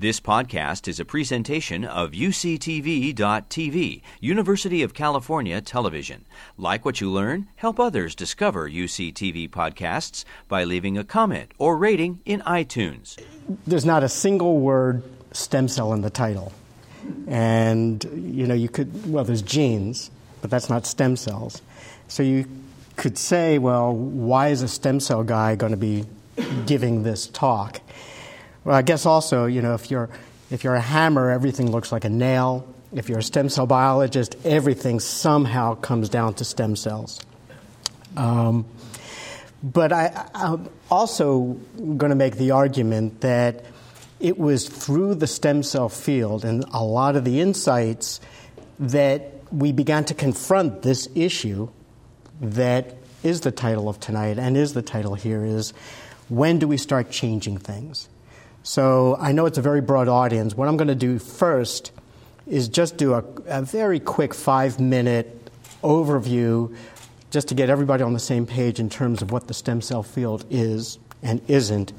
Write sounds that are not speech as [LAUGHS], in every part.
This podcast is a presentation of UCTV.tv, University of California Television. Like what you learn? Help others discover UCTV podcasts by leaving a comment or rating in iTunes. There's not a single word stem cell in the title. And, you know, you could, well, there's genes, but that's not stem cells. So you could say, well, why is a stem cell guy going to be giving this talk? Well, I guess also, you know, if you're, if you're a hammer, everything looks like a nail. If you're a stem cell biologist, everything somehow comes down to stem cells. Um, but I, I'm also going to make the argument that it was through the stem cell field and a lot of the insights that we began to confront this issue that is the title of tonight and is the title here is when do we start changing things? So I know it's a very broad audience. What I'm going to do first is just do a, a very quick five minute overview just to get everybody on the same page in terms of what the stem cell field is and isn't.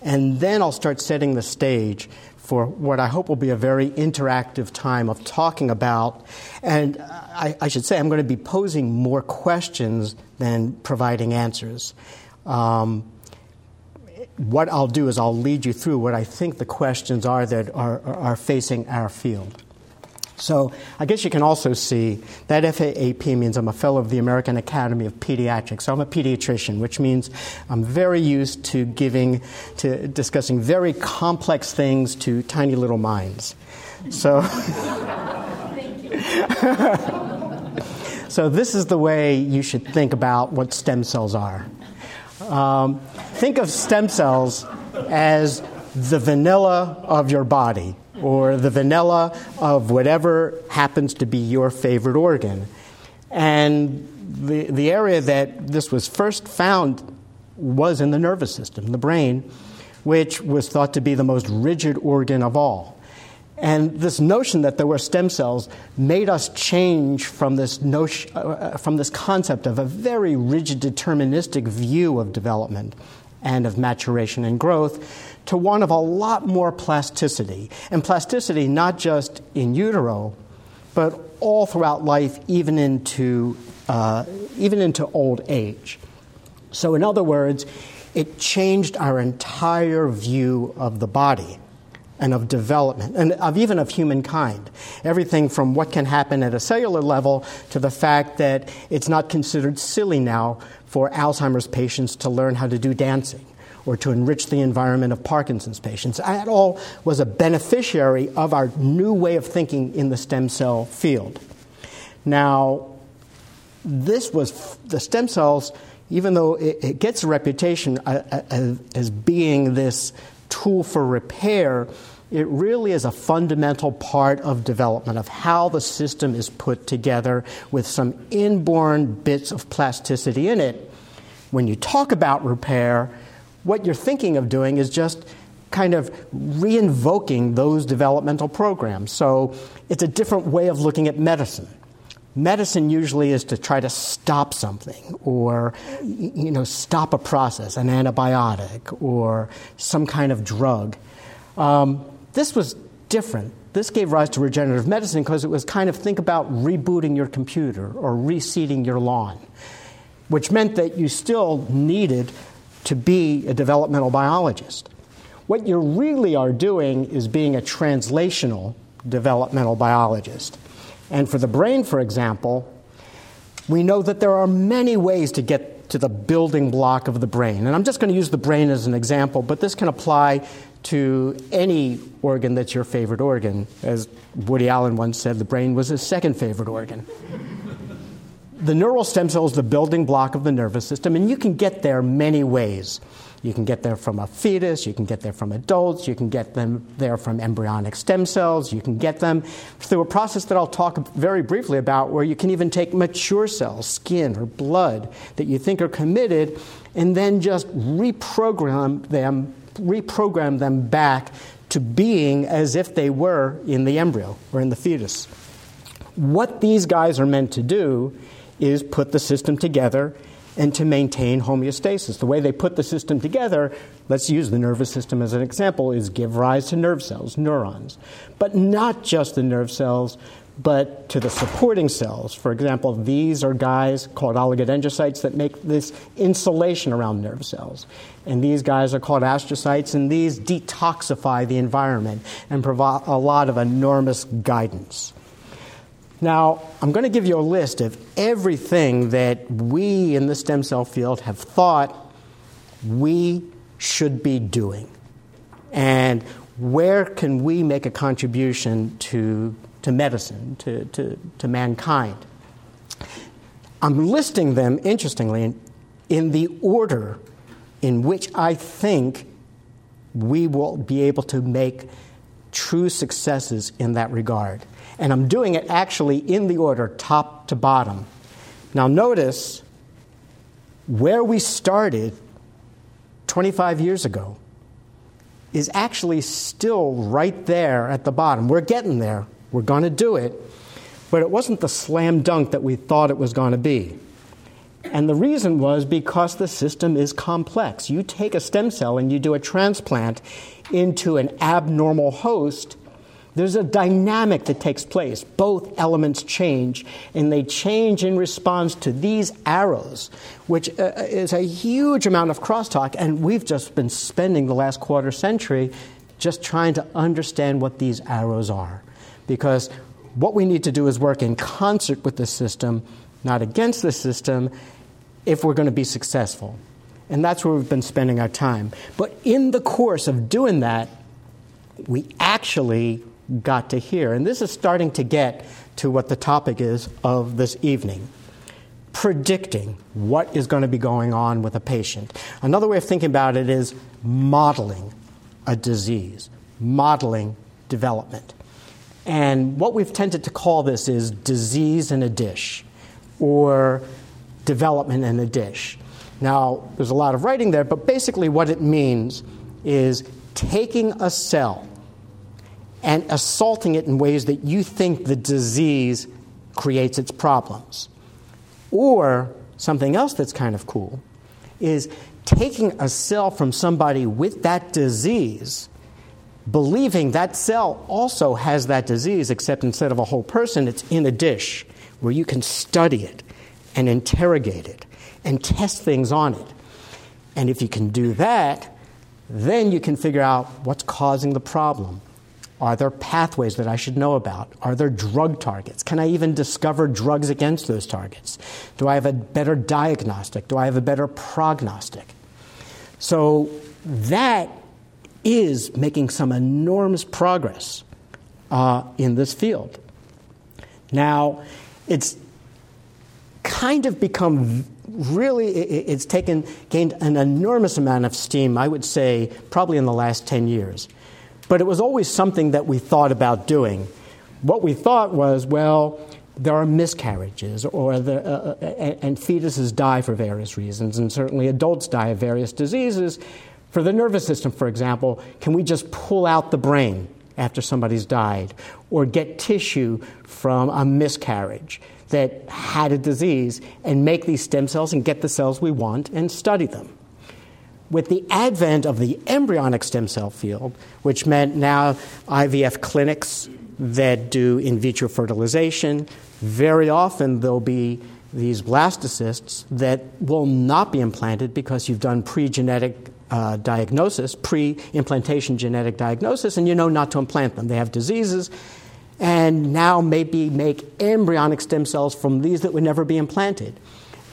And then I'll start setting the stage for what I hope will be a very interactive time of talking about. And I, I should say, I'm going to be posing more questions than providing answers. Um, what I'll do is I'll lead you through what I think the questions are that are, are facing our field. So I guess you can also see that FAAP means I'm a fellow of the American Academy of Pediatrics. So I'm a pediatrician, which means I'm very used to giving, to discussing very complex things to tiny little minds. So, thank [LAUGHS] you. so this is the way you should think about what stem cells are. Um, think of stem cells as the vanilla of your body or the vanilla of whatever happens to be your favorite organ. And the, the area that this was first found was in the nervous system, the brain, which was thought to be the most rigid organ of all. And this notion that there were stem cells made us change from this, notion, uh, from this concept of a very rigid deterministic view of development and of maturation and growth to one of a lot more plasticity. And plasticity not just in utero, but all throughout life, even into, uh, even into old age. So, in other words, it changed our entire view of the body and of development and of even of humankind. Everything from what can happen at a cellular level to the fact that it's not considered silly now for Alzheimer's patients to learn how to do dancing or to enrich the environment of Parkinson's patients. That all was a beneficiary of our new way of thinking in the stem cell field. Now, this was the stem cells, even though it, it gets a reputation uh, uh, as being this tool for repair, it really is a fundamental part of development of how the system is put together with some inborn bits of plasticity in it. When you talk about repair, what you're thinking of doing is just kind of reinvoking those developmental programs. So it's a different way of looking at medicine. Medicine usually is to try to stop something or you know stop a process, an antibiotic or some kind of drug. Um, this was different. This gave rise to regenerative medicine because it was kind of think about rebooting your computer or reseeding your lawn, which meant that you still needed to be a developmental biologist. What you really are doing is being a translational developmental biologist. And for the brain, for example, we know that there are many ways to get to the building block of the brain. And I'm just going to use the brain as an example, but this can apply to any organ that's your favorite organ. As Woody Allen once said, the brain was his second favorite organ the neural stem cell is the building block of the nervous system, and you can get there many ways. You can get there from a fetus, you can get there from adults, you can get them there from embryonic stem cells, you can get them through a process that I'll talk very briefly about where you can even take mature cells, skin or blood that you think are committed, and then just reprogram them, reprogram them back to being as if they were in the embryo or in the fetus. What these guys are meant to do is put the system together and to maintain homeostasis. The way they put the system together, let's use the nervous system as an example, is give rise to nerve cells, neurons. But not just the nerve cells, but to the supporting cells. For example, these are guys called oligodendrocytes that make this insulation around nerve cells. And these guys are called astrocytes, and these detoxify the environment and provide a lot of enormous guidance. Now, I'm going to give you a list of everything that we in the stem cell field have thought we should be doing. And where can we make a contribution to, to medicine, to, to, to mankind? I'm listing them, interestingly, in the order in which I think we will be able to make true successes in that regard. And I'm doing it actually in the order top to bottom. Now, notice where we started 25 years ago is actually still right there at the bottom. We're getting there. We're going to do it. But it wasn't the slam dunk that we thought it was going to be. And the reason was because the system is complex. You take a stem cell and you do a transplant into an abnormal host, there's a dynamic that takes place. Both elements change, and they change in response to these arrows, which uh, uh, is a huge amount of crosstalk. And we've just been spending the last quarter century just trying to understand what these arrows are. Because what we need to do is work in concert with the system, not against the system, if we're going to be successful. And that's where we've been spending our time. But in the course of doing that, we actually got to here. And this is starting to get to what the topic is of this evening predicting what is going to be going on with a patient. Another way of thinking about it is modeling a disease, modeling development. And what we've tended to call this is disease in a dish or development in a dish. Now, there's a lot of writing there, but basically what it means is taking a cell and assaulting it in ways that you think the disease creates its problems. Or something else that's kind of cool is taking a cell from somebody with that disease, believing that cell also has that disease, except instead of a whole person, it's in a dish where you can study it and interrogate it and test things on it. And if you can do that, then you can figure out what's causing the problem are there pathways that I should know about? Are there drug targets? Can I even discover drugs against those targets? Do I have a better diagnostic? Do I have a better prognostic? So that is making some enormous progress uh, in this field. Now, it's kind of become really, it's taken, gained an enormous amount of steam, I would say, probably in the last 10 years. But it was always something that we thought about doing. What we thought was, well, there are miscarriages, or the, uh, uh and fetuses die for various reasons, and certainly adults die of various diseases. For the nervous system, for example, can we just pull out the brain after somebody's died, or get tissue from a miscarriage that had a disease, and make these stem cells and get the cells we want and study them? with the advent of the embryonic stem cell field, which meant now IVF clinics that do in vitro fertilization, very often there'll be these blastocysts that will not be implanted because you've done pre genetic uh, diagnosis, pre implantation genetic diagnosis, and you know not to implant them. They have diseases, and now maybe make embryonic stem cells from these that would never be implanted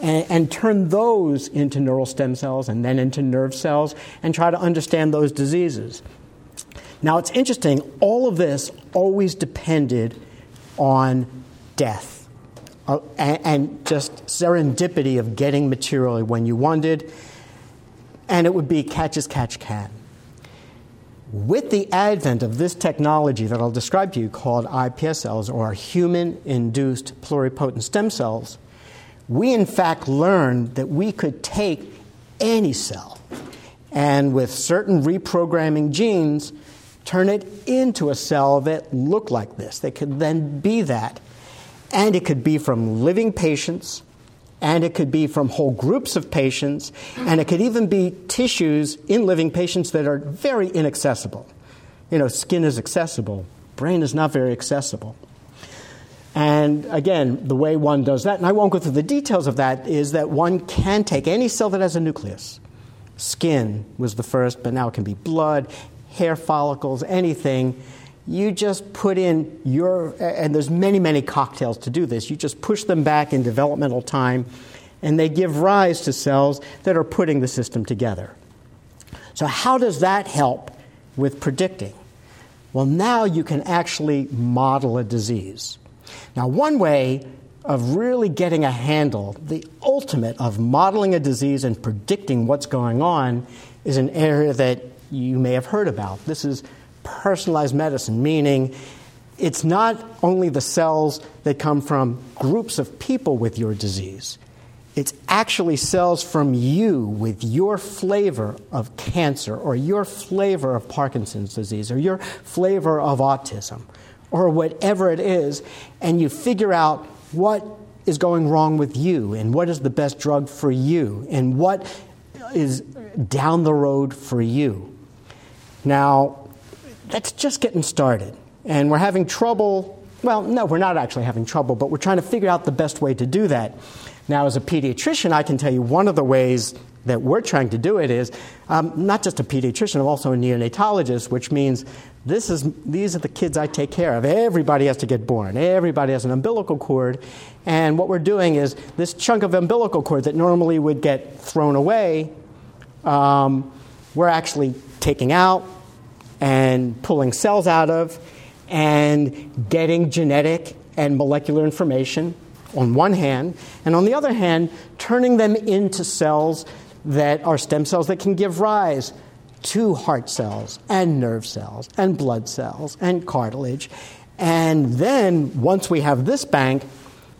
and, and, turn those into neural stem cells and then into nerve cells and try to understand those diseases. Now, it's interesting, all of this always depended on death uh, and, and just serendipity of getting material when you wanted, and it would be catch as catch can. With the advent of this technology that I'll describe to you called iPS cells or human induced pluripotent stem cells, we in fact learned that we could take any cell and with certain reprogramming genes turn it into a cell that looked like this. They could then be that. And it could be from living patients and it could be from whole groups of patients, and it could even be tissues in living patients that are very inaccessible. You know, skin is accessible, brain is not very accessible. And again, the way one does that, and I won't go through the details of that, is that one can take any cell that has a nucleus. Skin was the first, but now it can be blood, hair follicles, anything. You just put in your, and there's many, many cocktails to do this. You just push them back in developmental time, and they give rise to cells that are putting the system together. So, how does that help with predicting? Well, now you can actually model a disease. Now, one way of really getting a handle, the ultimate of modeling a disease and predicting what's going on, is an area that you may have heard about. This is personalized medicine, meaning it's not only the cells that come from groups of people with your disease, it's actually cells from you with your flavor of cancer or your flavor of Parkinson's disease or your flavor of autism or whatever it is, and you figure out what is going wrong with you and what is the best drug for you and what is down the road for you. Now, that's just getting started, and we're having trouble. Well, no, we're not actually having trouble, but we're trying to figure out the best way to do that. Now, as a pediatrician, I can tell you one of the ways that we're trying to do it is um, not just a pediatrician, I'm also a neonatologist, which means this is, these are the kids I take care of. Everybody has to get born, everybody has an umbilical cord. And what we're doing is this chunk of umbilical cord that normally would get thrown away, um, we're actually taking out and pulling cells out of and getting genetic and molecular information on one hand, and on the other hand, turning them into cells that are stem cells that can give rise to heart cells and nerve cells and blood cells and cartilage. And then once we have this bank,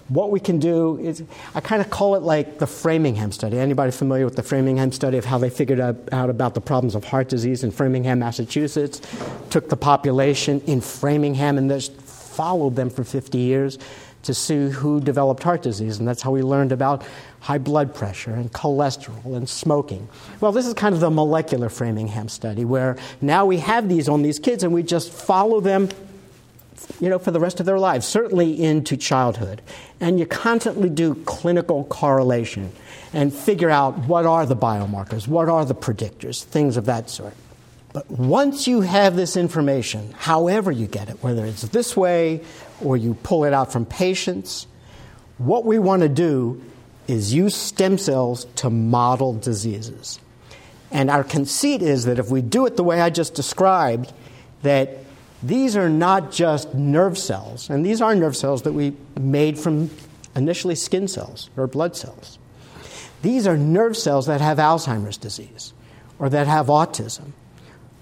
what we can do is I kind of call it like the Framingham study. Anybody familiar with the Framingham study of how they figured out, out about the problems of heart disease in Framingham, Massachusetts? Took the population in Framingham and just followed them for 50 years to see who developed heart disease, and that's how we learned about high blood pressure and cholesterol and smoking. Well, this is kind of the molecular Framingham study where now we have these on these kids and we just follow them you know, for the rest of their lives, certainly into childhood. And you constantly do clinical correlation and figure out what are the biomarkers, what are the predictors, things of that sort. But once you have this information, however you get it, whether it's this way or you pull it out from patients, what we want to do is use stem cells to model diseases. And our conceit is that if we do it the way I just described, that these are not just nerve cells, and these are nerve cells that we made from initially skin cells or blood cells. These are nerve cells that have Alzheimer's disease or that have autism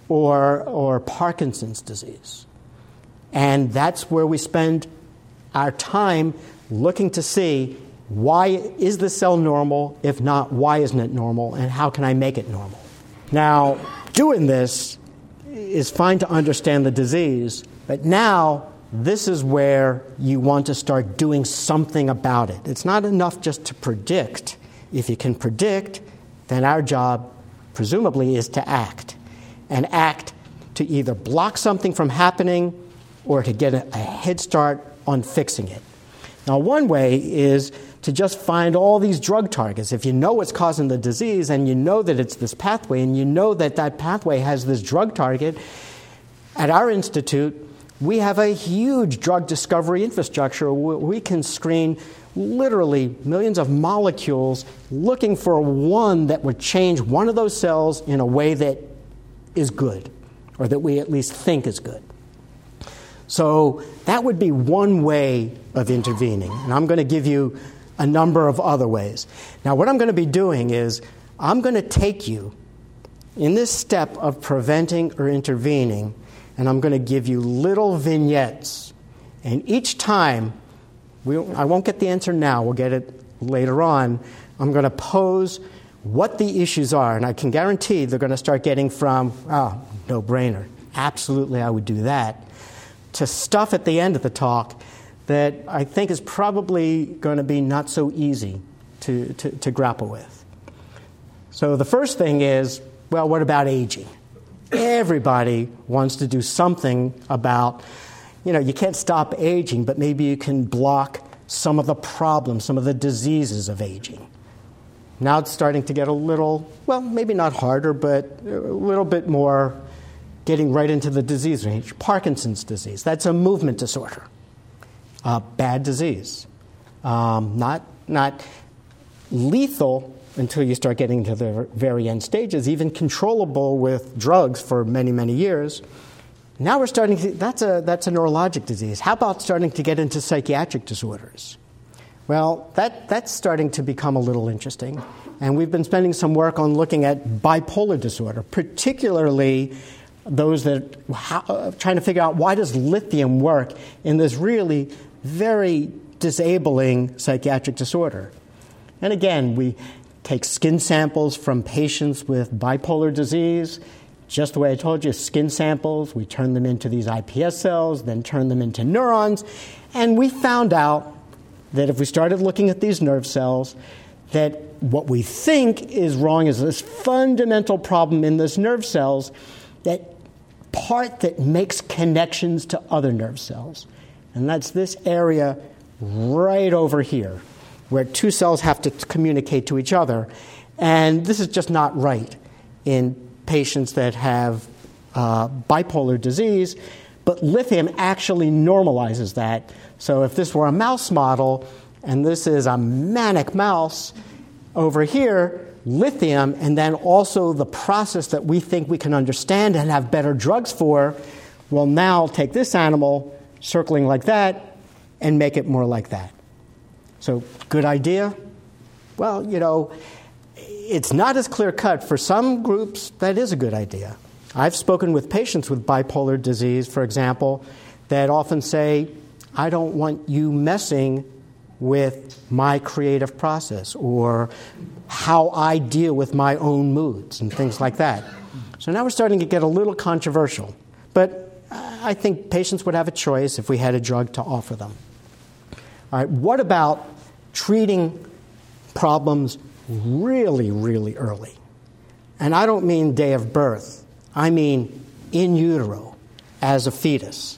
or, or Parkinson's disease. And that's where we spend our time looking to see why is the cell normal? If not, why isn't it normal? And how can I make it normal? Now, doing this is fine to understand the disease, but now this is where you want to start doing something about it. It's not enough just to predict. If you can predict, then our job, presumably, is to act. And act to either block something from happening or to get a, head start on fixing it. Now, one way is to just find all these drug targets. If you know what's causing the disease and you know that it's this pathway and you know that that pathway has this drug target, at our institute, we have a huge drug discovery infrastructure we can screen literally millions of molecules looking for one that would change one of those cells in a way that is good, or that we at least think is good. So that would be one way of intervening. And I'm going to give you a number of other ways. Now, what I'm going to be doing is I'm going to take you in this step of preventing or intervening, and I'm going to give you little vignettes. And each time, we, I won't get the answer now, we'll get it later on. I'm going to pose what the issues are, and I can guarantee they're going to start getting from, ah, oh, no brainer. Absolutely, I would do that to stuff at the end of the talk that I think is probably going to be not so easy to, to, to grapple with. So the first thing is well, what about aging? Everybody wants to do something about, you know, you can't stop aging, but maybe you can block some of the problems, some of the diseases of aging. Now it's starting to get a little, well, maybe not harder, but a little bit more getting right into the disease range. Parkinson's disease, that's a movement disorder, a bad disease. Um, not, not lethal until you start getting to the very end stages, even controllable with drugs for many, many years. Now we're starting to, that's a, that's a neurologic disease. How about starting to get into psychiatric disorders? Well, that, that's starting to become a little interesting. And we've been spending some work on looking at bipolar disorder, particularly those that how, uh, trying to figure out why does lithium work in this really very disabling psychiatric disorder. And again, we take skin samples from patients with bipolar disease. Just the way I told you, skin samples, we turn them into these iPS cells, then turn them into neurons. And we found out that if we started looking at these nerve cells, that what we think is wrong is this fundamental problem in those nerve cells, that part that makes connections to other nerve cells. And that's this area right over here where two cells have to communicate to each other. And this is just not right in patients that have uh, bipolar disease, but lithium actually normalizes that. So if this were a mouse model, and this is a manic mouse over here, lithium, and then also the process that we think we can understand and have better drugs for, will now take this animal circling like that and make it more like that. So, good idea? Well, you know, it's not as clear cut. For some groups, that is a good idea. I've spoken with patients with bipolar disease, for example, that often say, I don't want you messing with my creative process or how I deal with my own moods and things like that. So now we're starting to get a little controversial. But I think patients would have a choice if we had a drug to offer them. All right, what about treating problems really, really early? And I don't mean day of birth, I mean in utero as a fetus.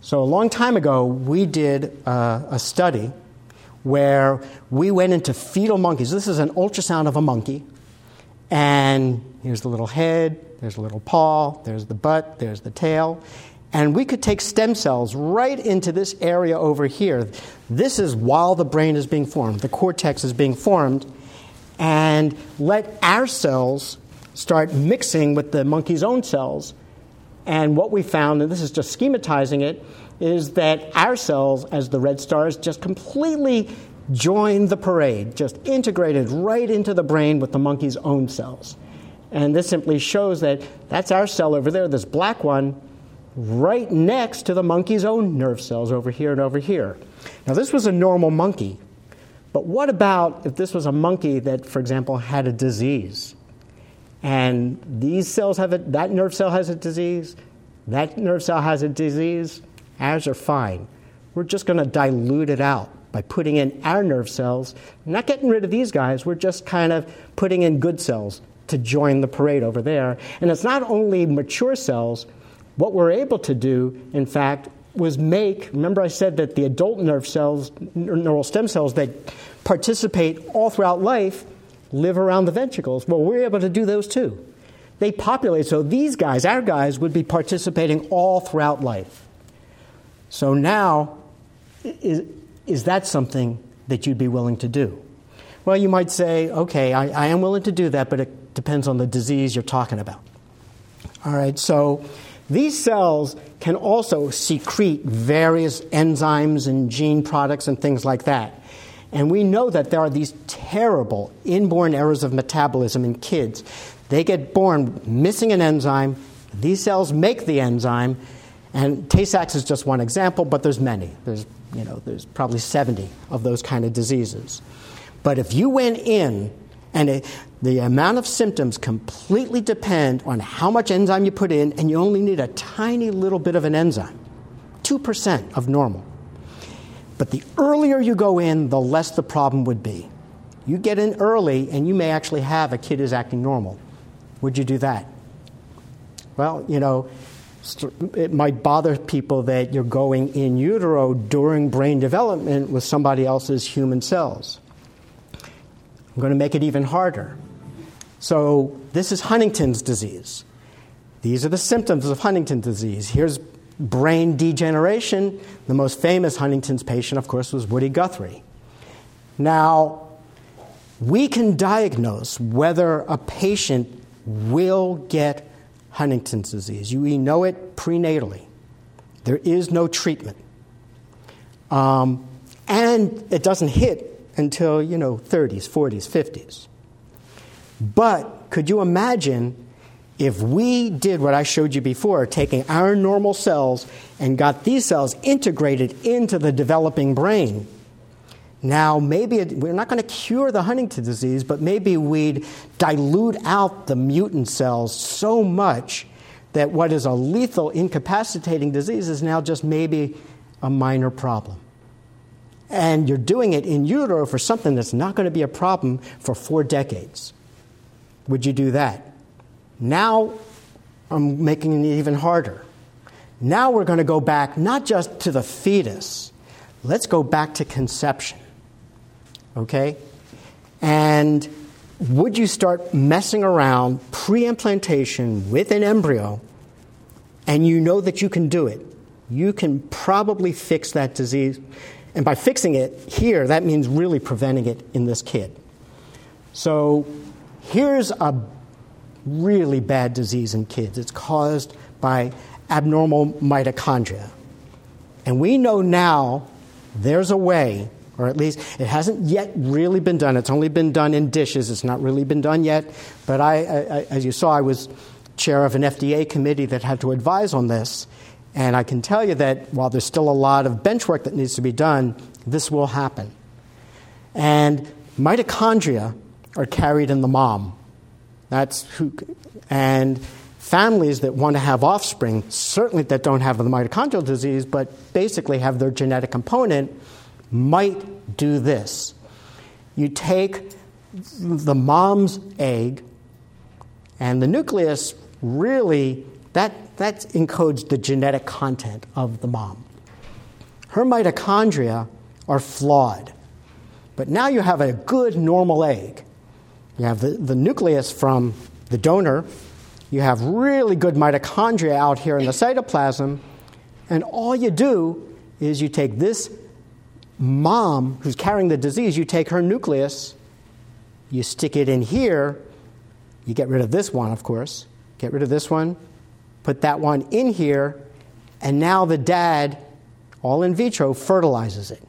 So, a long time ago, we did uh, a study where we went into fetal monkeys. This is an ultrasound of a monkey. And here's the little head, there's a little paw, there's the butt, there's the tail. And we could take stem cells right into this area over here. This is while the brain is being formed, the cortex is being formed, and let our cells start mixing with the monkey's own cells. And what we found, and this is just schematizing it, is that our cells, as the red stars, just completely joined the parade, just integrated right into the brain with the monkey's own cells. And this simply shows that that's our cell over there, this black one, right next to the monkey's own nerve cells over here and over here. Now, this was a normal monkey. But what about if this was a monkey that, for example, had a disease? And these cells have it, that nerve cell has a disease, that nerve cell has a disease, ours are fine. We're just going to dilute it out by putting in our nerve cells, not getting rid of these guys, we're just kind of putting in good cells to join the parade over there. And it's not only mature cells, what we're able to do, in fact, was make, remember I said that the adult nerve cells, neural stem cells that participate all throughout life, live around the ventricles. Well, we're able to do those too. They populate, so these guys, our guys, would be participating all throughout life. So now, is, is that something that you'd be willing to do? Well, you might say, okay, I, I am willing to do that, but it depends on the disease you're talking about. All right, so these cells can also secrete various enzymes and gene products and things like that. And we know that there are these terrible inborn errors of metabolism in kids. They get born missing an enzyme, these cells make the enzyme, and Tay Sachs is just one example, but there's many. There's, you know, there's probably 70 of those kind of diseases. But if you went in and it, the amount of symptoms completely depend on how much enzyme you put in, and you only need a tiny little bit of an enzyme 2% of normal. But the earlier you go in, the less the problem would be. You get in early, and you may actually have a kid who's acting normal. Would you do that? Well, you know, it might bother people that you're going in utero during brain development with somebody else's human cells. I'm going to make it even harder. So, this is Huntington's disease. These are the symptoms of Huntington's disease. Here's brain degeneration. The most famous Huntington's patient, of course, was Woody Guthrie. Now, we can diagnose whether a patient will get Huntington's disease. We know it prenatally. There is no treatment. Um, and it doesn't hit until, you know, 30s, 40s, 50s. But could you imagine if we did what I showed you before, taking our normal cells and got these cells integrated into the developing brain? Now, maybe it, we're not going to cure the Huntington disease, but maybe we'd dilute out the mutant cells so much that what is a lethal, incapacitating disease is now just maybe a minor problem. And you're doing it in utero for something that's not going to be a problem for four decades. Would you do that? Now I'm making it even harder. Now we're going to go back not just to the fetus, let's go back to conception. Okay? And would you start messing around pre implantation with an embryo and you know that you can do it? You can probably fix that disease. And by fixing it here, that means really preventing it in this kid. So here's a really bad disease in kids. It's caused by abnormal mitochondria. And we know now there's a way, or at least it hasn't yet really been done. It's only been done in dishes, it's not really been done yet. But I, I as you saw, I was chair of an FDA committee that had to advise on this. And I can tell you that while there's still a lot of bench work that needs to be done, this will happen. And mitochondria are carried in the mom. That's who, and families that want to have offspring, certainly that don't have the mitochondrial disease, but basically have their genetic component, might do this. You take the mom's egg, and the nucleus really, that, that encodes the genetic content of the mom. Her mitochondria are flawed. But now you have a good normal egg. You have the, the nucleus from the donor, you have really good mitochondria out here in the cytoplasm, and all you do is you take this mom who's carrying the disease, you take her nucleus, you stick it in here, you get rid of this one, of course, get rid of this one, put that one in here, and now the dad, all in vitro, fertilizes it.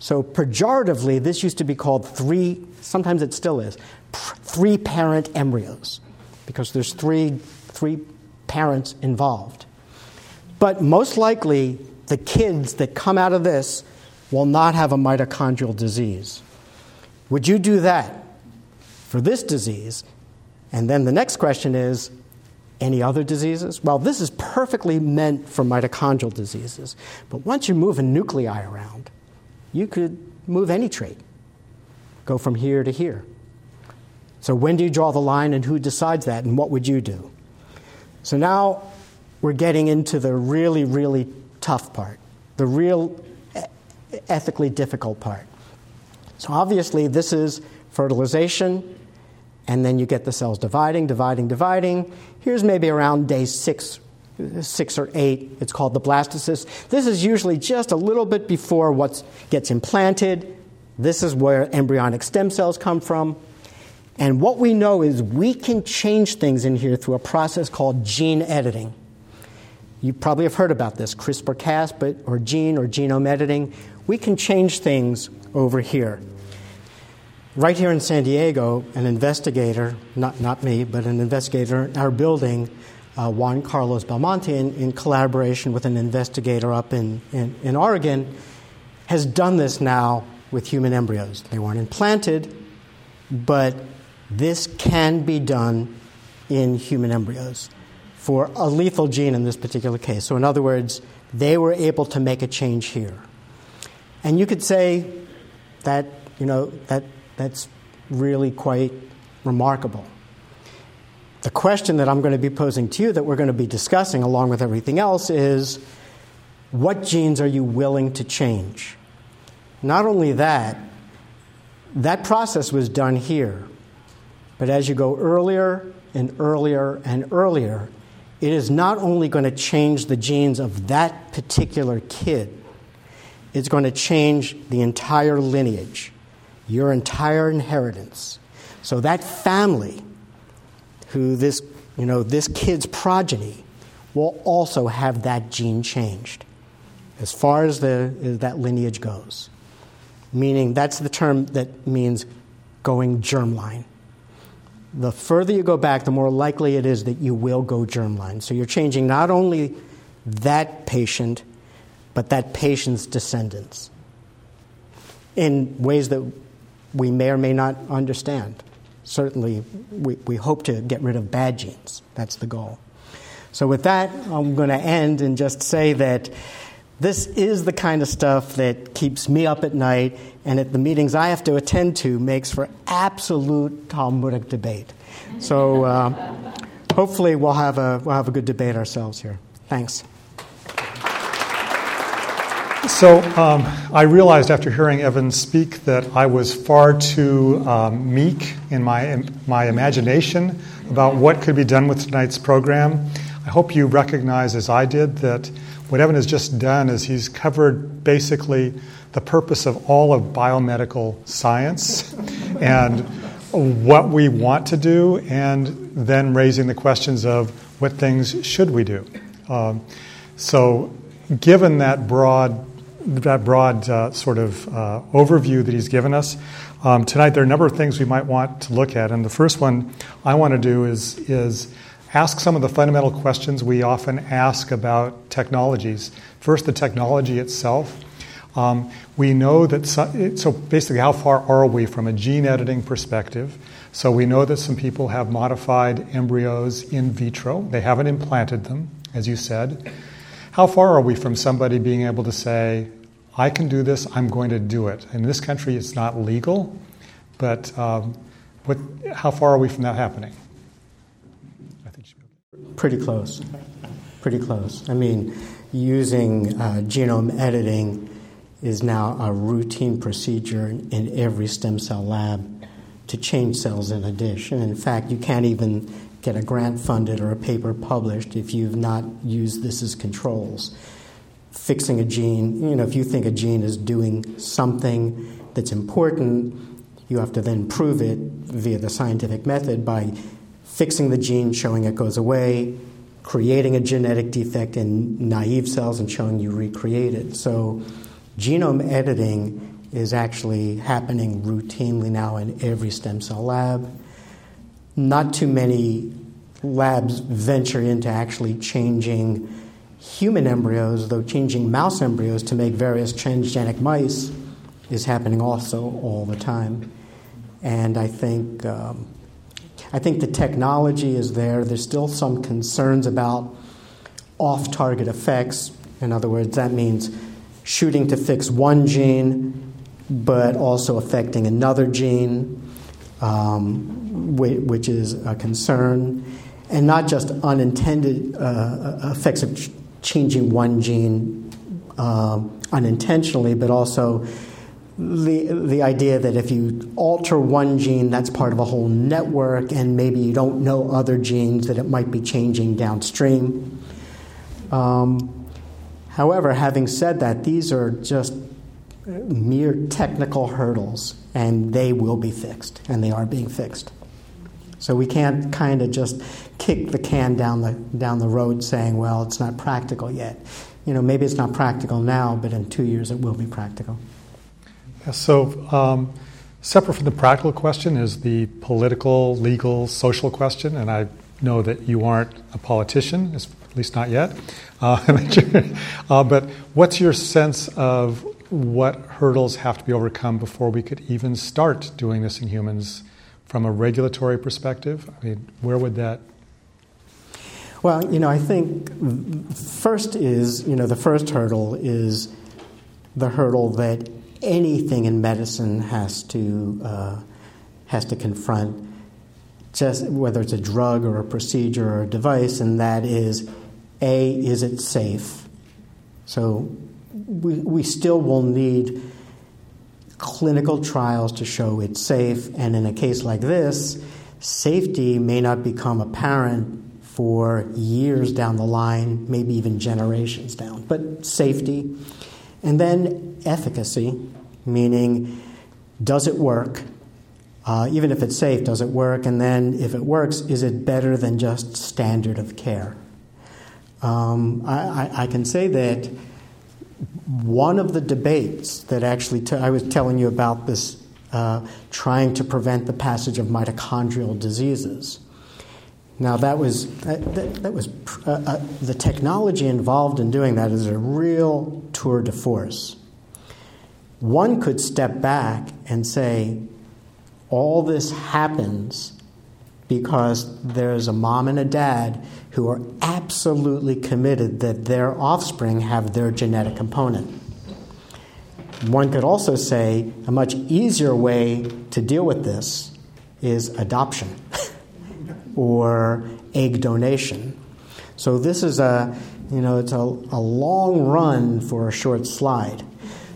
So, pejoratively, this used to be called three, sometimes it still is, three parent embryos, because there's three, three parents involved. But most likely, the kids that come out of this will not have a mitochondrial disease. Would you do that for this disease? And then the next question is any other diseases? Well, this is perfectly meant for mitochondrial diseases. But once you move a nuclei around, you could move any trait, go from here to here. So, when do you draw the line and who decides that, and what would you do? So, now we're getting into the really, really tough part, the real ethically difficult part. So, obviously, this is fertilization, and then you get the cells dividing, dividing, dividing. Here's maybe around day six, six or eight. It's called the blastocyst. This is usually just a little bit before what gets implanted. This is where embryonic stem cells come from. And what we know is we can change things in here through a process called gene editing. You probably have heard about this CRISPR Cas, or gene or genome editing. We can change things over here. Right here in San Diego, an investigator, not, not me, but an investigator in our building, uh, Juan Carlos Belmonte, in, in, collaboration with an investigator up in, in, in Oregon, has done this now with human embryos. They weren't implanted, but this can be done in human embryos for a lethal gene in this particular case. So, in other words, they were able to make a change here. And you could say that, you know, that, that's really quite remarkable. The question that I'm going to be posing to you, that we're going to be discussing along with everything else, is what genes are you willing to change? Not only that, that process was done here. But as you go earlier and earlier and earlier, it is not only going to change the genes of that particular kid, it's going to change the entire lineage, your entire inheritance. So that family, who this, you know, this kid's progeny, will also have that gene changed as far as, the, that lineage goes meaning that's the term that means going germline. The further you go back, the more likely it is that you will go germline. So you're changing not only that patient, but that patient's descendants in ways that we may or may not understand. Certainly, we, we hope to get rid of bad genes. That's the goal. So, with that, I'm going to end and just say that this is the kind of stuff that keeps me up at night and at the meetings I have to attend to makes for absolute Talmudic debate. So uh, hopefully we'll have, a, we'll have a good debate ourselves here. Thanks. So um, I realized after hearing Evan speak that I was far too um, meek in my, my imagination about what could be done with tonight's program. I hope you recognize, as I did, that what Evan has just done is he's covered basically the purpose of all of biomedical science and what we want to do, and then raising the questions of what things should we do. Um, so, given that broad that broad uh, sort of uh, overview that he's given us. Um, tonight, there are a number of things we might want to look at, and the first one I want to do is is ask some of the fundamental questions we often ask about technologies. First, the technology itself. Um, we know that, so, so, basically, how far are we from a gene editing perspective? So, we know that some people have modified embryos in vitro, they haven't implanted them, as you said. How far are we from somebody being able to say, I can do this, I'm going to do it? In this country, it's not legal, but um, what, how far are we from that happening? Pretty close. Pretty close. I mean, using uh, genome editing is now a routine procedure in every stem cell lab to change cells in a dish. And in fact, you can't even get a grant funded or a paper published if you've not used this as controls. Fixing a gene, you know, if you think a gene is doing something that's important, you have to then prove it via the scientific method by fixing the gene, showing it goes away, creating a genetic defect in naive cells and showing you recreate it. So, genome editing is actually happening routinely now in every stem cell lab. Not too many labs venture into actually changing human embryos, though changing mouse embryos to make various transgenic mice is happening also all the time. And I think um, I think the technology is there. There's still some concerns about off target effects. In other words, that means shooting to fix one gene, but also affecting another gene, um, which is a concern. And not just unintended uh, effects of ch- changing one gene uh, unintentionally, but also the, the idea that if you alter one gene, that's part of a whole network, and maybe you don't know other genes that it might be changing downstream. Um, however, having said that, these are just mere technical hurdles, and they will be fixed, and they are being fixed. So we can't kind of just kick the can down the down the road saying, "Well, it's not practical yet." You know, maybe it's not practical now, but in two years it will be practical. So, um, separate from the practical question is the political, legal, social question, and I know that you aren't a politician, at least not yet. Uh, [LAUGHS] uh, but what's your sense of what hurdles have to be overcome before we could even start doing this in humans from a regulatory perspective? I mean, where would that well, you know, I think first is, you know, the first hurdle is the hurdle that anything in medicine has to uh, has to confront just whether it's a drug or a procedure or a device, and that is A, is it safe? So we, we still will need clinical trials to show it's safe, and in a case like this, safety may not become apparent for years down the line, maybe even generations down. But safety. And then efficacy, meaning does it work? Uh, even if it's safe, does it work? And then if it works, is it better than just standard of care? Um, I, I, I, can say that one of the debates that actually, t- I was telling you about this uh, trying to prevent the passage of mitochondrial diseases. Now, that was, that, that was uh, uh, the technology involved in doing that is a real tour de force. One could step back and say, all this happens because there's a mom and a dad who are absolutely committed that their offspring have their genetic component. One could also say a much easier way to deal with this is adoption [LAUGHS] or egg donation. So this is a, you know, it's a, a long run for a short slide.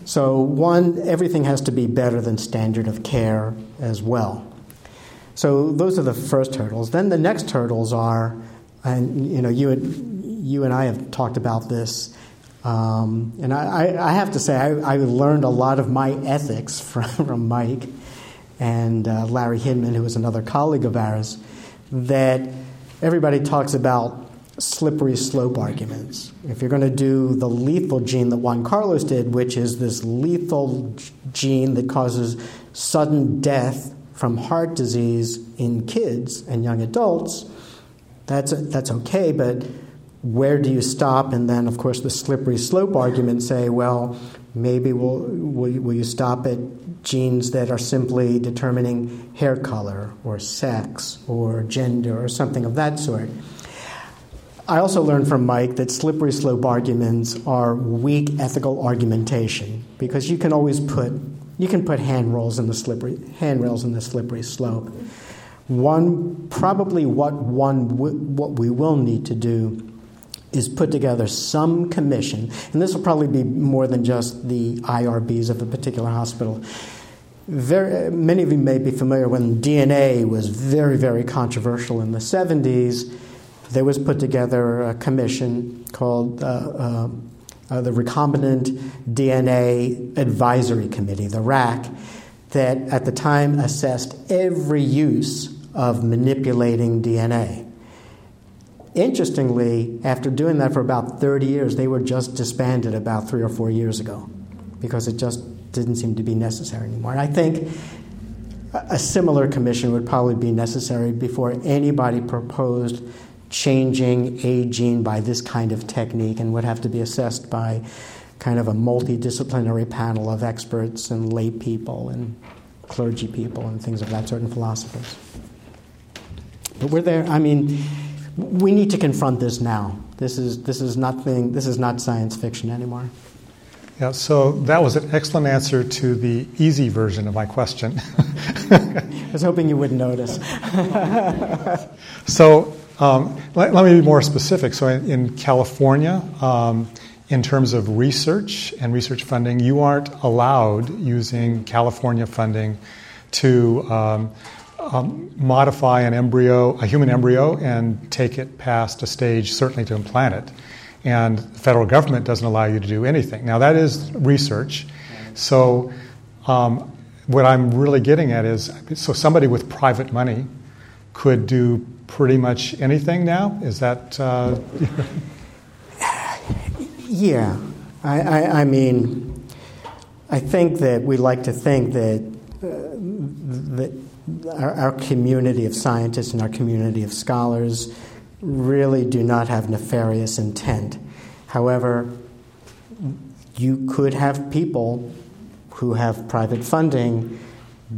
So one, everything has to be better than standard of care as well. So those are the first hurdles. Then the next hurdles are, and you know, you and, you and I have talked about this, um, and I, I, have to say I, I, learned a lot of my ethics [LAUGHS] from, from Mike and uh, Larry Hinman, who was another colleague of ours, that everybody talks about slippery slope arguments. If you're going to do the lethal gene that Juan Carlos did, which is this lethal gene that causes sudden death from heart disease in kids and young adults, that's, that's okay, but where do you stop? And then, of course, the slippery slope argument say, well, maybe will, will, will you stop at genes that are simply determining hair color or sex or gender or something of that sort? I also learned from Mike that slippery slope arguments are weak ethical argumentation because you can always put you can put handrails in the slippery handrails in the slippery slope. One probably what one what we will need to do is put together some commission, and this will probably be more than just the IRBs of a particular hospital. Very, many of you may be familiar when DNA was very, very controversial in the 70s there was put together a commission called uh, uh, uh the Recombinant DNA Advisory Committee, the RAC, that at the time assessed every use of manipulating DNA. Interestingly, after doing that for about 30 years, they were just disbanded about three or four years ago because it just didn't seem to be necessary anymore. And I think a similar commission would probably be necessary before anybody proposed changing aging by this kind of technique and would have to be assessed by kind of a multidisciplinary panel of experts and lay people and clergy people and things of that sort and philosophers. But we're there. I mean, we need to confront this now. This is this is nothing. This is not science fiction anymore. Yeah. So that was an excellent answer to the easy version of my question. [LAUGHS] I was hoping you would notice. [LAUGHS] so um, let, let, me be more specific. So, in, in California, um, in terms of research and research funding, you aren't allowed using California funding to um, um, modify an embryo, a human embryo, and take it past a stage, certainly to implant it. And the federal government doesn't allow you to do anything. Now, that is research. So, um, what I'm really getting at is so somebody with private money could do pretty much anything now? Is that. Uh, [LAUGHS] yeah. I, I, I, mean, I think that we like to think that, uh, that our, our community of scientists and our community of scholars really do not have nefarious intent. However, you could have people who have private funding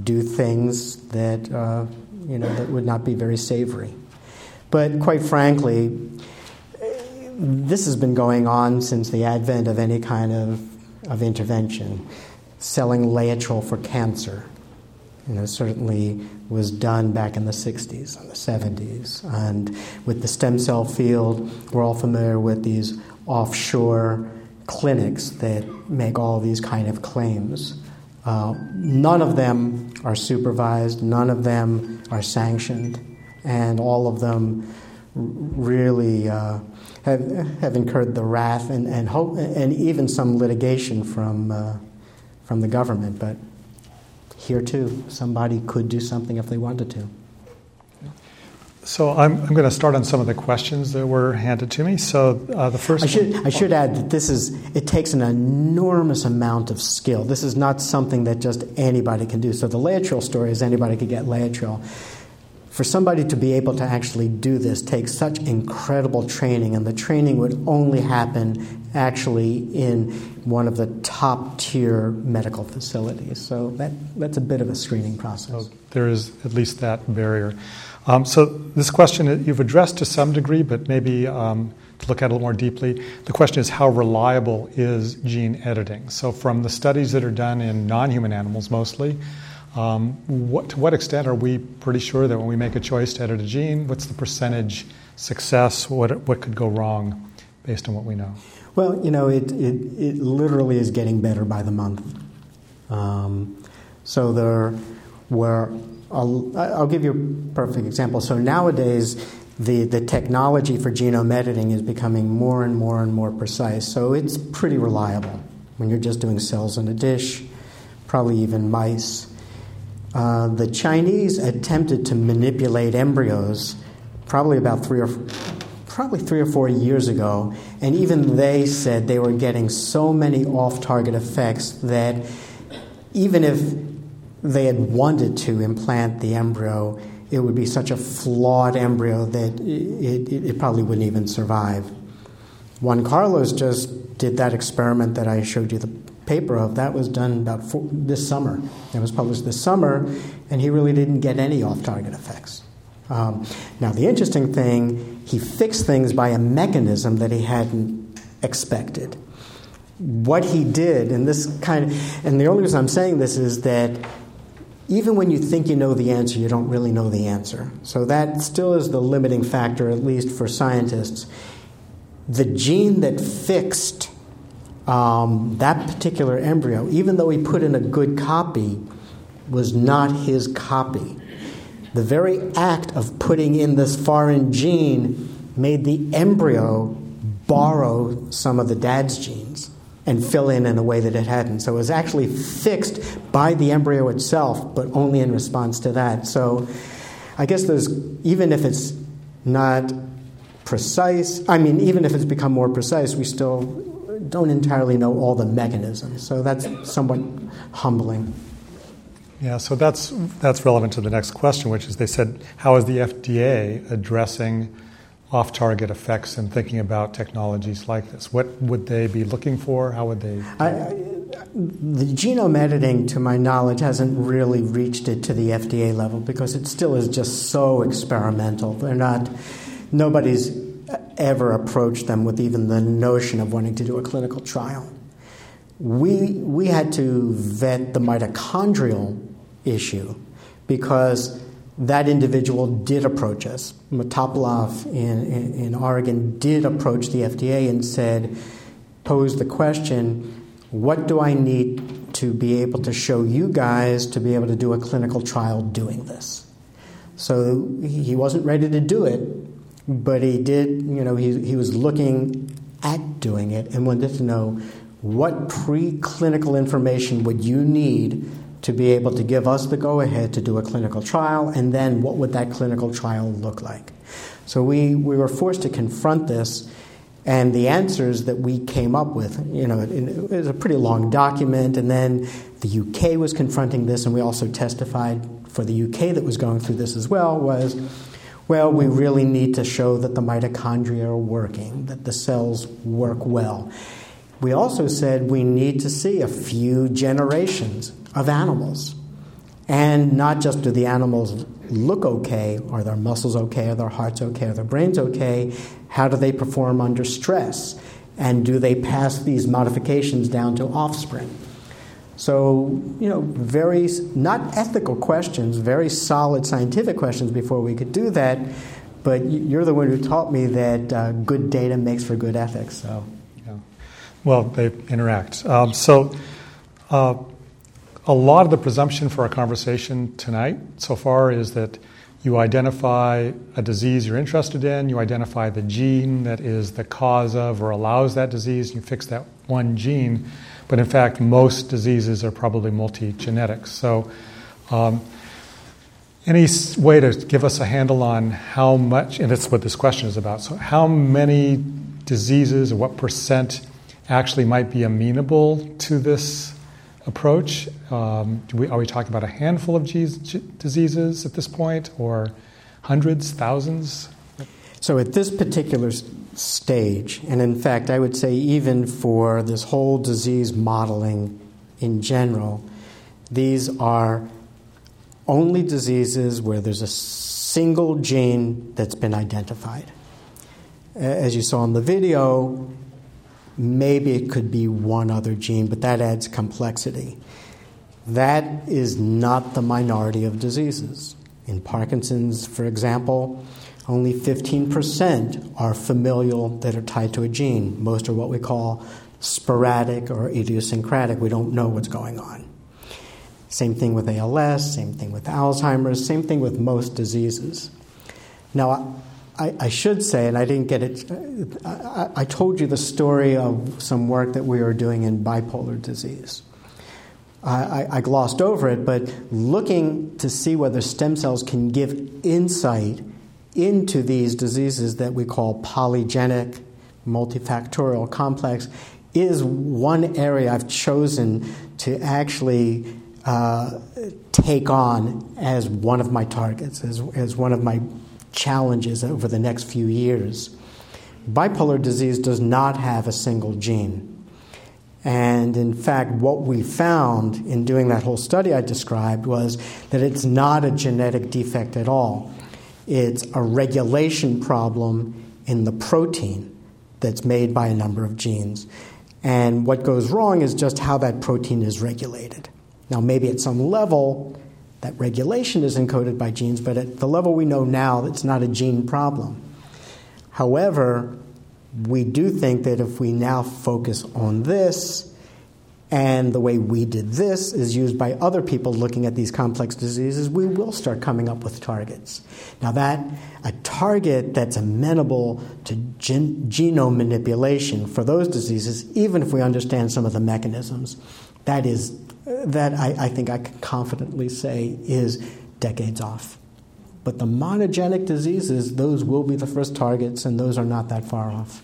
do things that uh, you know that would not be very savory. But quite frankly, this has been going on since the advent of any kind of, of intervention. Selling Laetrile for cancer. You know, certainly was done back in the 60s and the 70s. And with the stem cell field, we're all familiar with these offshore clinics that make all these kind of claims. Uh, none of them are supervised, none of them are sanctioned, and all of them really uh, have, have incurred the wrath and, and, hope, and even some litigation from, uh, from the government. But here too, somebody could do something if they wanted to. So I'm, I'm going to start on some of the questions that were handed to me. So uh, the first, I should one, I should add that this is it takes an enormous amount of skill. This is not something that just anybody can do. So the Laetrile story is anybody could get Laetrile. For somebody to be able to actually do this takes such incredible training, and the training would only happen actually in one of the top tier medical facilities. So that, that's a bit of a screening process. So there is at least that barrier. Um, so this question you've addressed to some degree, but maybe um, to look at it a little more deeply, the question is how reliable is gene editing? So from the studies that are done in non-human animals mostly, um, what, to what extent are we pretty sure that when we make a choice to edit a gene, what's the percentage success? What, what could go wrong based on what we know? Well, you know, it, it, it literally is getting better by the month. Um, so there were, I'll, I'll give you a perfect example. So nowadays, the, the technology for genome editing is becoming more and more and more precise. So it's pretty reliable when you're just doing cells in a dish, probably even mice. Uh, the Chinese attempted to manipulate embryos probably about three or probably three or four years ago, and even they said they were getting so many off-target effects that even if they had wanted to implant the embryo, it would be such a flawed embryo that it, it, it probably wouldn't even survive. Juan Carlos just did that experiment that I showed you the paper of. That was done about four, this summer. It was published this summer, and he really didn't get any off target effects. Um, now, the interesting thing, he fixed things by a mechanism that he hadn't expected. What he did, and this kind of, and the only reason I'm saying this is that even when you think you know the answer, you don't really know the answer. So that still is the limiting factor, at least for scientists. The gene that fixed um, that particular embryo, even though he put in a good copy, was not his copy. The very act of putting in this foreign gene made the embryo borrow some of the dad's genes and fill in in a way that it hadn't. So it was actually fixed by the embryo itself, but only in response to that. So I guess there's, even if it's not precise, I mean, even if it's become more precise, we still don't entirely know all the mechanisms. So that's somewhat humbling. Yeah, so that's that's relevant to the next question, which is they said, how is the FDA addressing off-target effects and thinking about technologies like this? What would they be looking for? How would they? I, the genome editing, to my knowledge, hasn't really reached it to the FDA level because it still is just so experimental. They're not. Nobody's ever approached them with even the notion of wanting to do a clinical trial. We, we had to vet the mitochondrial issue because that individual did approach us. Matopoulos in, in, in, Oregon did approach the FDA and said, posed the question, what do I need to be able to show you guys to be able to do a clinical trial doing this? So he wasn't ready to do it, but he did, you know, he, he was looking at doing it and wanted to know what preclinical information would you need to be able to give us the go ahead to do a clinical trial, and then what would that clinical trial look like? So we, we were forced to confront this, and the answers that we came up with, you know, it, it was a pretty long document, and then the UK was confronting this, and we also testified for the UK that was going through this as well, was well, we really need to show that the mitochondria are working, that the cells work well. We also said we need to see a few generations of animals. And not just do the animals look okay, are their muscles okay, are their hearts okay, are their brains okay, how do they perform under stress? And do they pass these modifications down to offspring? So, you know, very, not ethical questions, very solid scientific questions before we could do that. But you're the one who taught me that uh, good data makes for good ethics. So, yeah. Well, they interact. Um, so, uh, a lot of the presumption for our conversation tonight so far is that you identify a disease you're interested in, you identify the gene that is the cause of or allows that disease, you fix that one gene. But in fact, most diseases are probably multi genetics. So, um, any way to give us a handle on how much, and that's what this question is about, so how many diseases or what percent actually might be amenable to this approach? Um, we, are we talking about a handful of diseases at this point, or hundreds, thousands? So, at this particular stage, and in fact, I would say even for this whole disease modeling in general, these are only diseases where there's a single gene that's been identified. As you saw in the video, maybe it could be one other gene, but that adds complexity. That is not the minority of diseases. In Parkinson's, for example, only 15% are familial that are tied to a gene. Most are what we call sporadic or idiosyncratic. We don't know what's going on. Same thing with ALS, same thing with Alzheimer's, same thing with most diseases. Now, I, should say, and I didn't get it, I, told you the story of some work that we are doing in bipolar disease. I, I, glossed over it, but looking to see whether stem cells can give insight into these diseases that we call polygenic, multifactorial complex is one area I've chosen to actually uh, take on as one of my targets, as, as one of my challenges over the next few years. Bipolar disease does not have a single gene. And in fact, what we found in doing that whole study I described was that it's not a genetic defect at all. It's a regulation problem in the protein that's made by a number of genes. And what goes wrong is just how that protein is regulated. Now, maybe at some level, that regulation is encoded by genes, but at the level we know now, it's not a gene problem. However, we do think that if we now focus on this, and the way we did this is used by other people looking at these complex diseases, we will start coming up with targets. Now, that a target that's amenable to gen- genome manipulation for those diseases, even if we understand some of the mechanisms, that is that I, I think I can confidently say is decades off. But the monogenic diseases, those will be the first targets, and those are not that far off.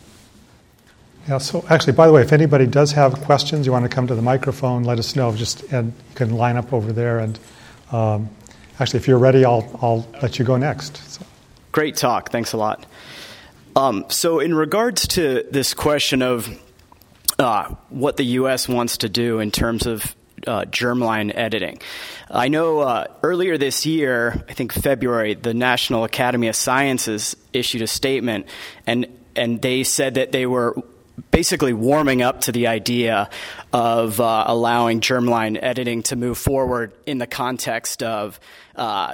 Yeah, so actually, by the way, if anybody does have questions, you want to come to the microphone, let us know. Just and you can line up over there. And um, actually, if you're ready, I'll, I'll let you go next. So. Great talk. Thanks a lot. Um, so, in regards to this question of uh, what the U.S. wants to do in terms of uh, germline editing. I know uh, earlier this year, I think February, the National Academy of Sciences issued a statement, and and they said that they were basically warming up to the idea of uh, allowing germline editing to move forward in the context of uh,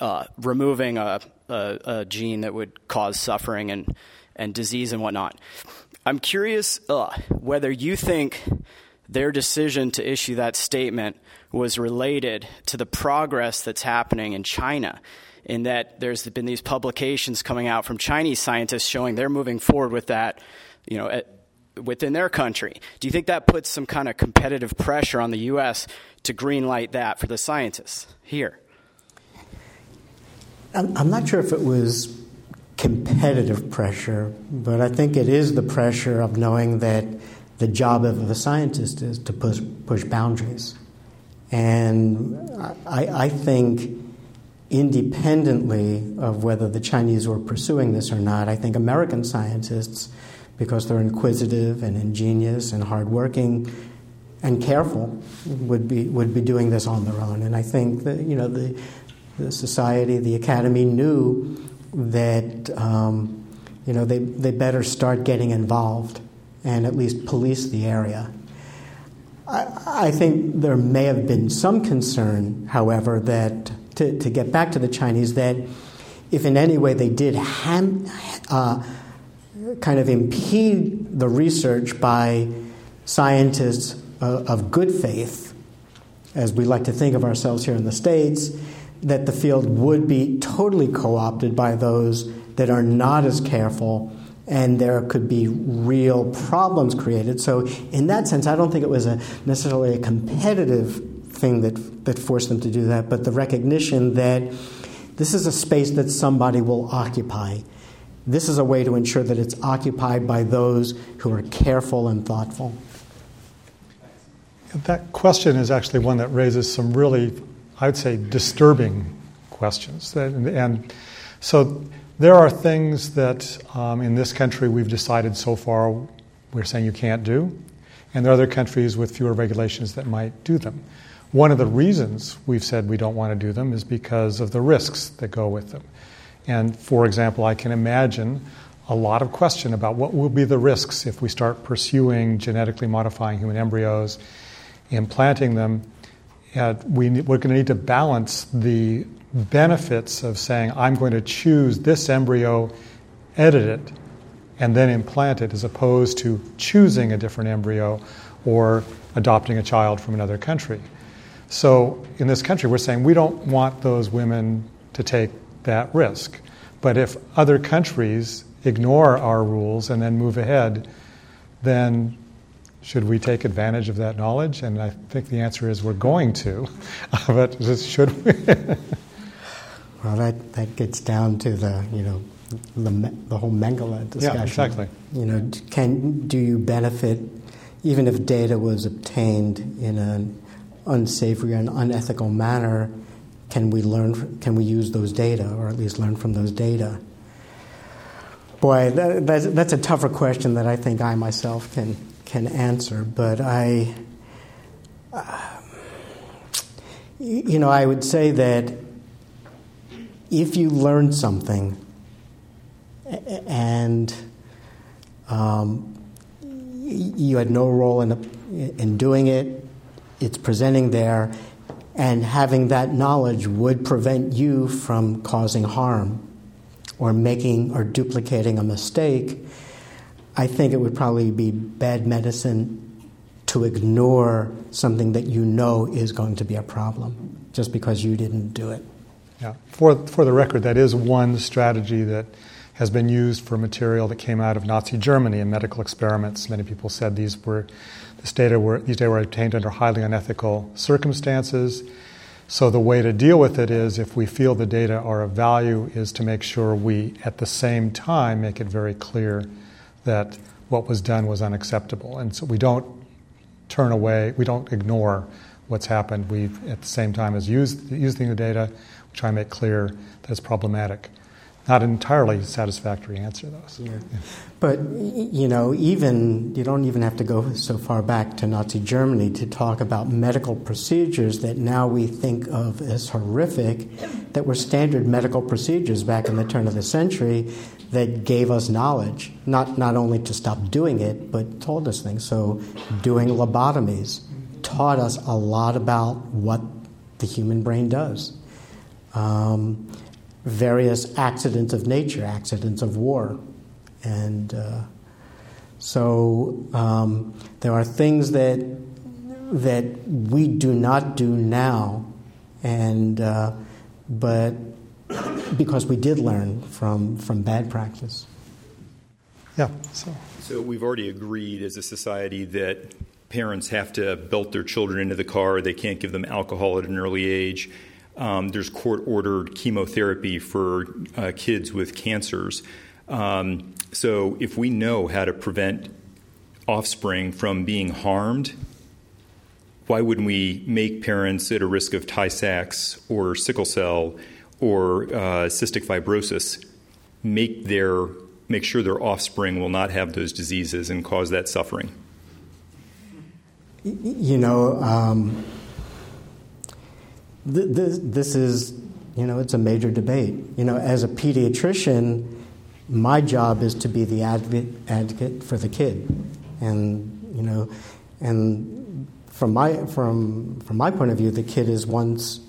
uh, removing a, a, a, gene that would cause suffering and, and disease and whatnot. I'm curious uh, whether you think their decision to issue that statement was related to the progress that's happening in China in that there's been these publications coming out from Chinese scientists showing they're moving forward with that, you know, at, within their country. Do you think that puts some kind of competitive pressure on the U.S. to greenlight that for the scientists here? I'm not sure if it was competitive pressure, but I think it is the pressure of knowing that the job of a scientist is to push, push boundaries. And I, I think, independently of whether the Chinese were pursuing this or not, I think American scientists because they're inquisitive and ingenious and hardworking and careful would be would be doing this on their own. And I think that you know the the society, the academy knew that um, you know they they better start getting involved and at least police the area. I, I think there may have been some concern, however, that to, to get back to the Chinese, that if in any way they did ham, uh, kind of impede the research by scientists uh, of good faith, as we like to think of ourselves here in the States, that the field would be totally co opted by those that are not as careful and there could be real problems created. So, in that sense, I don't think it was a necessarily a competitive thing that, that forced them to do that, but the recognition that this is a space that somebody will occupy. This is a way to ensure that it's occupied by those who are careful and thoughtful. That question is actually one that raises some really, I would say, disturbing questions. And so there are things that um, in this country we've decided so far we're saying you can't do, and there are other countries with fewer regulations that might do them. One of the reasons we've said we don't want to do them is because of the risks that go with them. And for example, I can imagine a lot of question about what will be the risks if we start pursuing genetically modifying human embryos, implanting them. we, we're going to need to balance the benefits of saying, I'm going to choose this embryo, edit it, and then implant it, as opposed to choosing a different embryo or adopting a child from another country. So in this country, we're saying we don't want those women to take that risk. But if other countries ignore our rules and then move ahead, then should we take advantage of that knowledge? And I think the answer is we're going to. [LAUGHS] but should we? [LAUGHS] well, that, that gets down to the, you know, the, the whole Mengele discussion. Yeah, exactly. You know, can, do you benefit, even if data was obtained in an unsavory and unethical manner, can we learn? Can we use those data, or at least learn from those data? Boy, that, that's, that's a tougher question that I think I myself can can answer. But I, uh, you know, I would say that if you learn something and um, you had no role in, in doing it, it's presenting there, and having that knowledge would prevent you from causing harm or making or duplicating a mistake, I think it would probably be bad medicine to ignore something that you know is going to be a problem just because you didn't do it. Yeah. For, for the record, that is one strategy that has been used for material that came out of Nazi Germany in medical experiments. Many people said these were this data were, these data were obtained under highly unethical circumstances. So the way to deal with it is if we feel the data are of value is to make sure we at the same time make it very clear that what was done was unacceptable. And so we don't turn away, we don't ignore what's happened. We at the same time as use, using the data, try and make clear that it's problematic not an entirely satisfactory answer, though. So, yeah. Yeah. But, you know, even, you don't even have to go so far back to Nazi Germany to talk about medical procedures that now we think of as horrific, that were standard medical procedures back in the turn of the century that gave us knowledge, not, not only to stop doing it, but told us things. So, doing lobotomies taught us a lot about what the human brain does. Um, various accidents of nature, accidents of war. And uh, so um, there are things that, that we do not do now, and, uh, but because we did learn from, from bad practice. Yeah, so. So we've already agreed as a society that parents have to belt their children into the car, they can't give them alcohol at an early age um, there's court ordered chemotherapy for uh, kids with cancers. Um, so, if we know how to prevent offspring from being harmed, why wouldn't we make parents at a risk of Tay Sachs or sickle cell or uh, cystic fibrosis make their make sure their offspring will not have those diseases and cause that suffering? You know. Um this, this is, you know, it's a major debate. You know, as a pediatrician, my job is to be the advocate, advocate for the kid. And, you know, and from my from from my point of view, the kid is once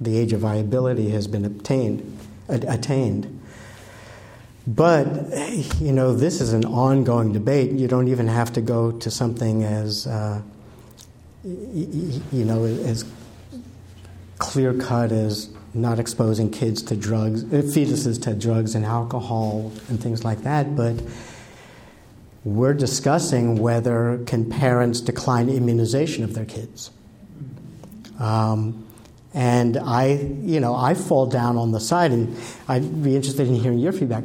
the age of viability has been obtained attained. But you know, this is an ongoing debate. You don't even have to go to something as uh, you know as clear cut as not exposing kids to drugs, uh, fetuses to drugs and alcohol and things like that. But we're discussing whether can parents decline immunization of their kids. Um, and I, you know, I fall down on the side, and I'd be interested in hearing your feedback.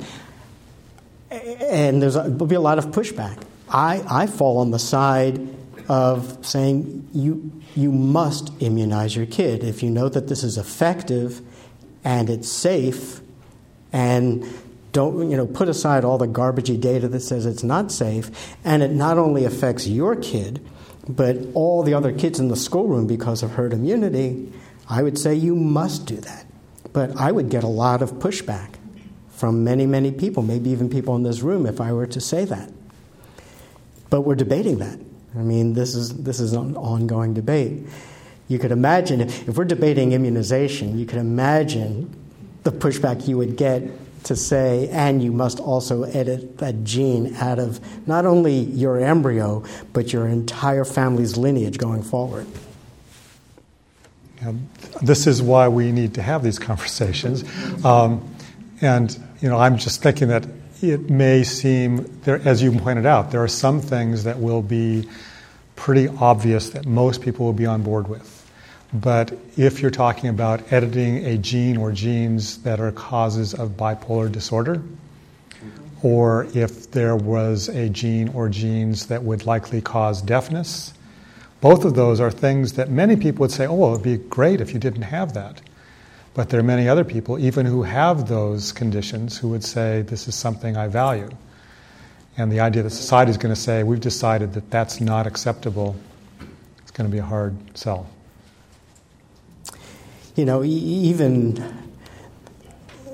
And there's a, there'll be a lot of pushback. I, I fall on the side of saying you, you must immunize your kid. If you know that this is effective and it's safe, and don't you know put aside all the garbagey data that says it's not safe and it not only affects your kid but all the other kids in the schoolroom because of herd immunity i would say you must do that but i would get a lot of pushback from many many people maybe even people in this room if i were to say that but we're debating that i mean this is this is an ongoing debate you could imagine if, we're debating immunization you could imagine the pushback you would get to say, and you must also edit that gene out of not only your embryo, but your entire family's lineage going forward. this is why we need to have these conversations. Um, and, you know, I'm just thinking that it may seem, there, as you pointed out, there are some things that will be pretty obvious that most people will be on board with. But if you're talking about editing a gene or genes that are causes of bipolar disorder, or if there was a gene or genes that would likely cause deafness, both of those are things that many people would say, oh, well, it would be great if you didn't have that. But there are many other people, even who have those conditions, who would say, this is something I value. And the idea that society is going to say, we've decided that that's not acceptable, it's going to be a hard sell you know, even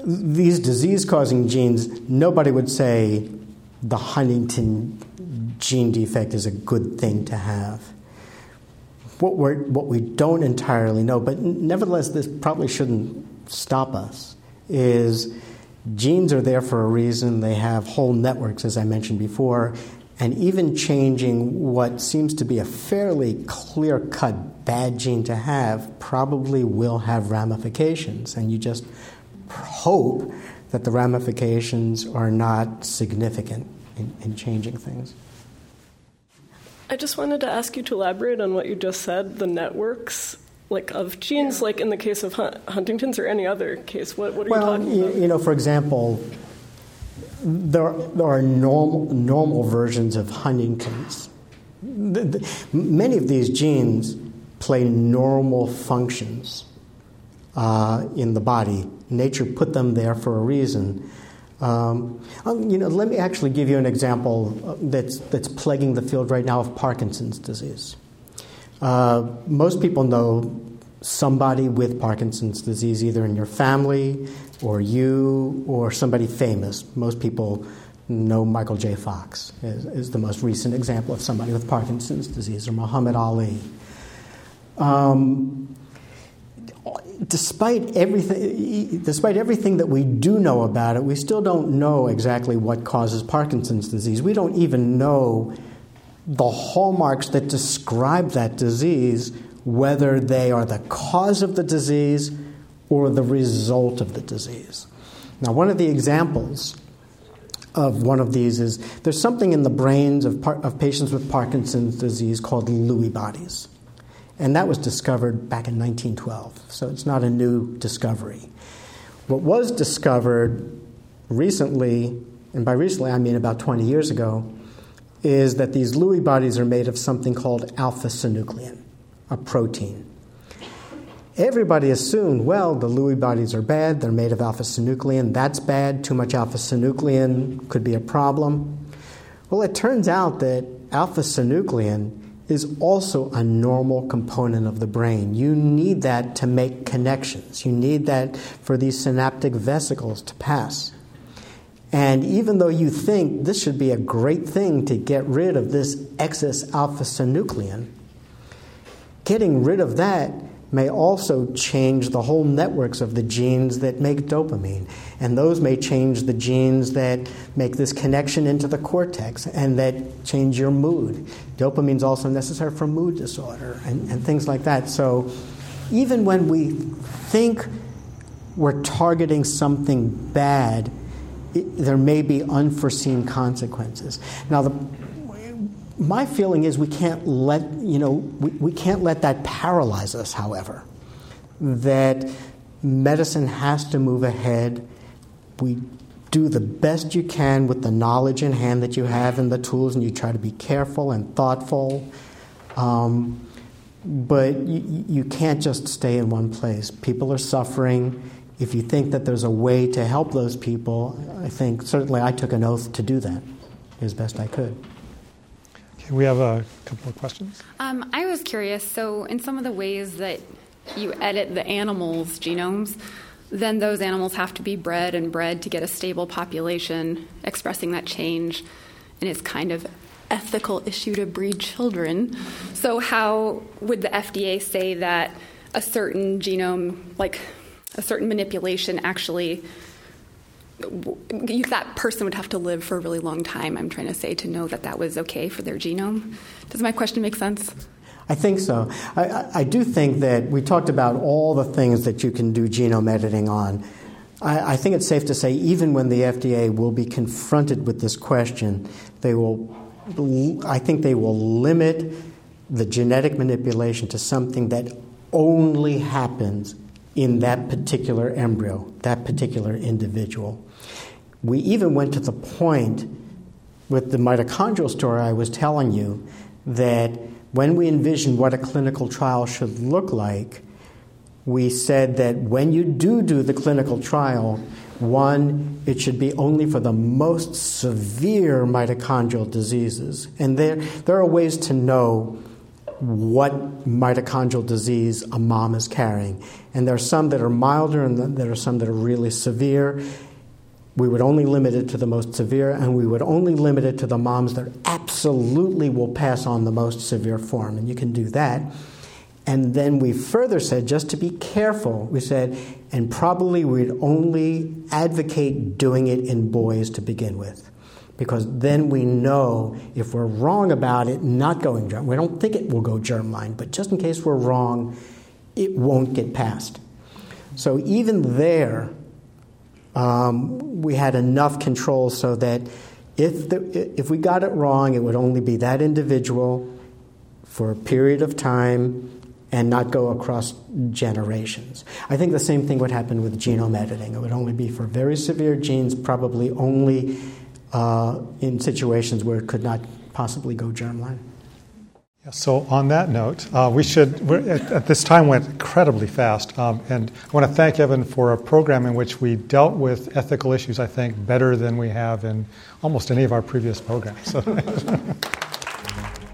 these disease causing genes, nobody would say the Huntington gene defect is a good thing to have. What, we what we don't entirely know, but nevertheless, this probably shouldn't stop us, is genes are there for a reason. They have whole networks, as I mentioned before, and even changing what seems to be a fairly clear cut bad gene to have probably will have ramifications. And you just hope that the ramifications are not significant in, in changing things. I just wanted to ask you to elaborate on what you just said the networks like of genes like in the case of huntington's or any other case what, what are well, you talking about you know for example there, there are normal, normal versions of Huntington's. The, the, many of these genes play normal functions uh, in the body. Nature put them there for a reason. Um, um, you know, let me actually give you an example uh, that's, that's plaguing the field right now of Parkinson's disease. Uh, most people know somebody with Parkinson's disease, either in your family or you or somebody famous. Most people know Michael J. Fox is, is the most recent example of somebody with Parkinson's disease, or Muhammad Ali. Um, despite everything, despite everything that we do know about it, we still don't know exactly what causes Parkinson's disease. We don't even know the hallmarks that describe that disease, whether they are the cause of the disease or the result of the disease. Now, one of the examples of one of these is there's something in the brains of, par- of patients with Parkinson's disease called Lewy bodies. And that was discovered back in 1912, so it's not a new discovery. What was discovered recently, and by recently I mean about 20 years ago, is that these Lewy bodies are made of something called alpha synuclein, a protein. Everybody assumed, well, the Lewy bodies are bad, they're made of alpha synuclein, that's bad, too much alpha synuclein could be a problem. Well, it turns out that alpha synuclein is also a normal component of the brain. You need that to make connections, you need that for these synaptic vesicles to pass. And even though you think this should be a great thing to get rid of this excess alpha synuclein, getting rid of that may also change the whole networks of the genes that make dopamine. And those may change the genes that make this connection into the cortex and that change your mood. Dopamine is also necessary for mood disorder and, and things like that. So even when we think we're targeting something bad, it, there may be unforeseen consequences. Now, the, my feeling is we can't let you know we, we can't let that paralyze us. However, that medicine has to move ahead. We do the best you can with the knowledge in hand that you have and the tools, and you try to be careful and thoughtful. Um, but you, you can't just stay in one place. People are suffering. If you think that there's a way to help those people, I think certainly I took an oath to do that as best I could. Okay, we have a couple of questions. Um, I was curious. So, in some of the ways that you edit the animals' genomes, then those animals have to be bred and bred to get a stable population expressing that change. And it's kind of ethical issue to breed children. So, how would the FDA say that a certain genome, like a certain manipulation, actually that person would have to live for a really long time, I'm trying to say, to know that that was okay for their genome. Does my question make sense? I think so. I, I do think that we talked about all the things that you can do genome editing on. I, I think it's safe to say, even when the FDA will be confronted with this question, they will I think they will limit the genetic manipulation to something that only happens in that particular embryo, that particular individual. We even went to the point with the mitochondrial story I was telling you that when we envisioned what a clinical trial should look like, we said that when you do do the clinical trial, one, it should be only for the most severe mitochondrial diseases. And there, there are ways to know what mitochondrial disease a mom is carrying. And there are some that are milder and there are some that are really severe. We would only limit it to the most severe, and we would only limit it to the moms that absolutely will pass on the most severe form. And you can do that. And then we further said, just to be careful, we said, and probably we'd only advocate doing it in boys to begin with. Because then we know if we're wrong about it not going germ, we don't think it will go germline, but just in case we're wrong, it won't get passed. So even there, um, we had enough control so that if, the, if we got it wrong, it would only be that individual for a period of time and not go across generations. I think the same thing would happen with genome editing. It would only be for very severe genes, probably only uh, in situations where it could not possibly go germline. So on that note, uh, we should. At, at, this time went incredibly fast, um, and I want to thank Evan for a program in which we dealt with ethical issues. I think better than we have in almost any of our previous programs. [LAUGHS]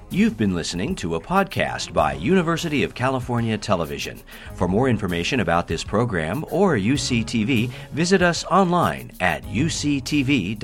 You've been listening to a podcast by University of California Television. For more information about this program or UCTV, visit us online at uctv.tv.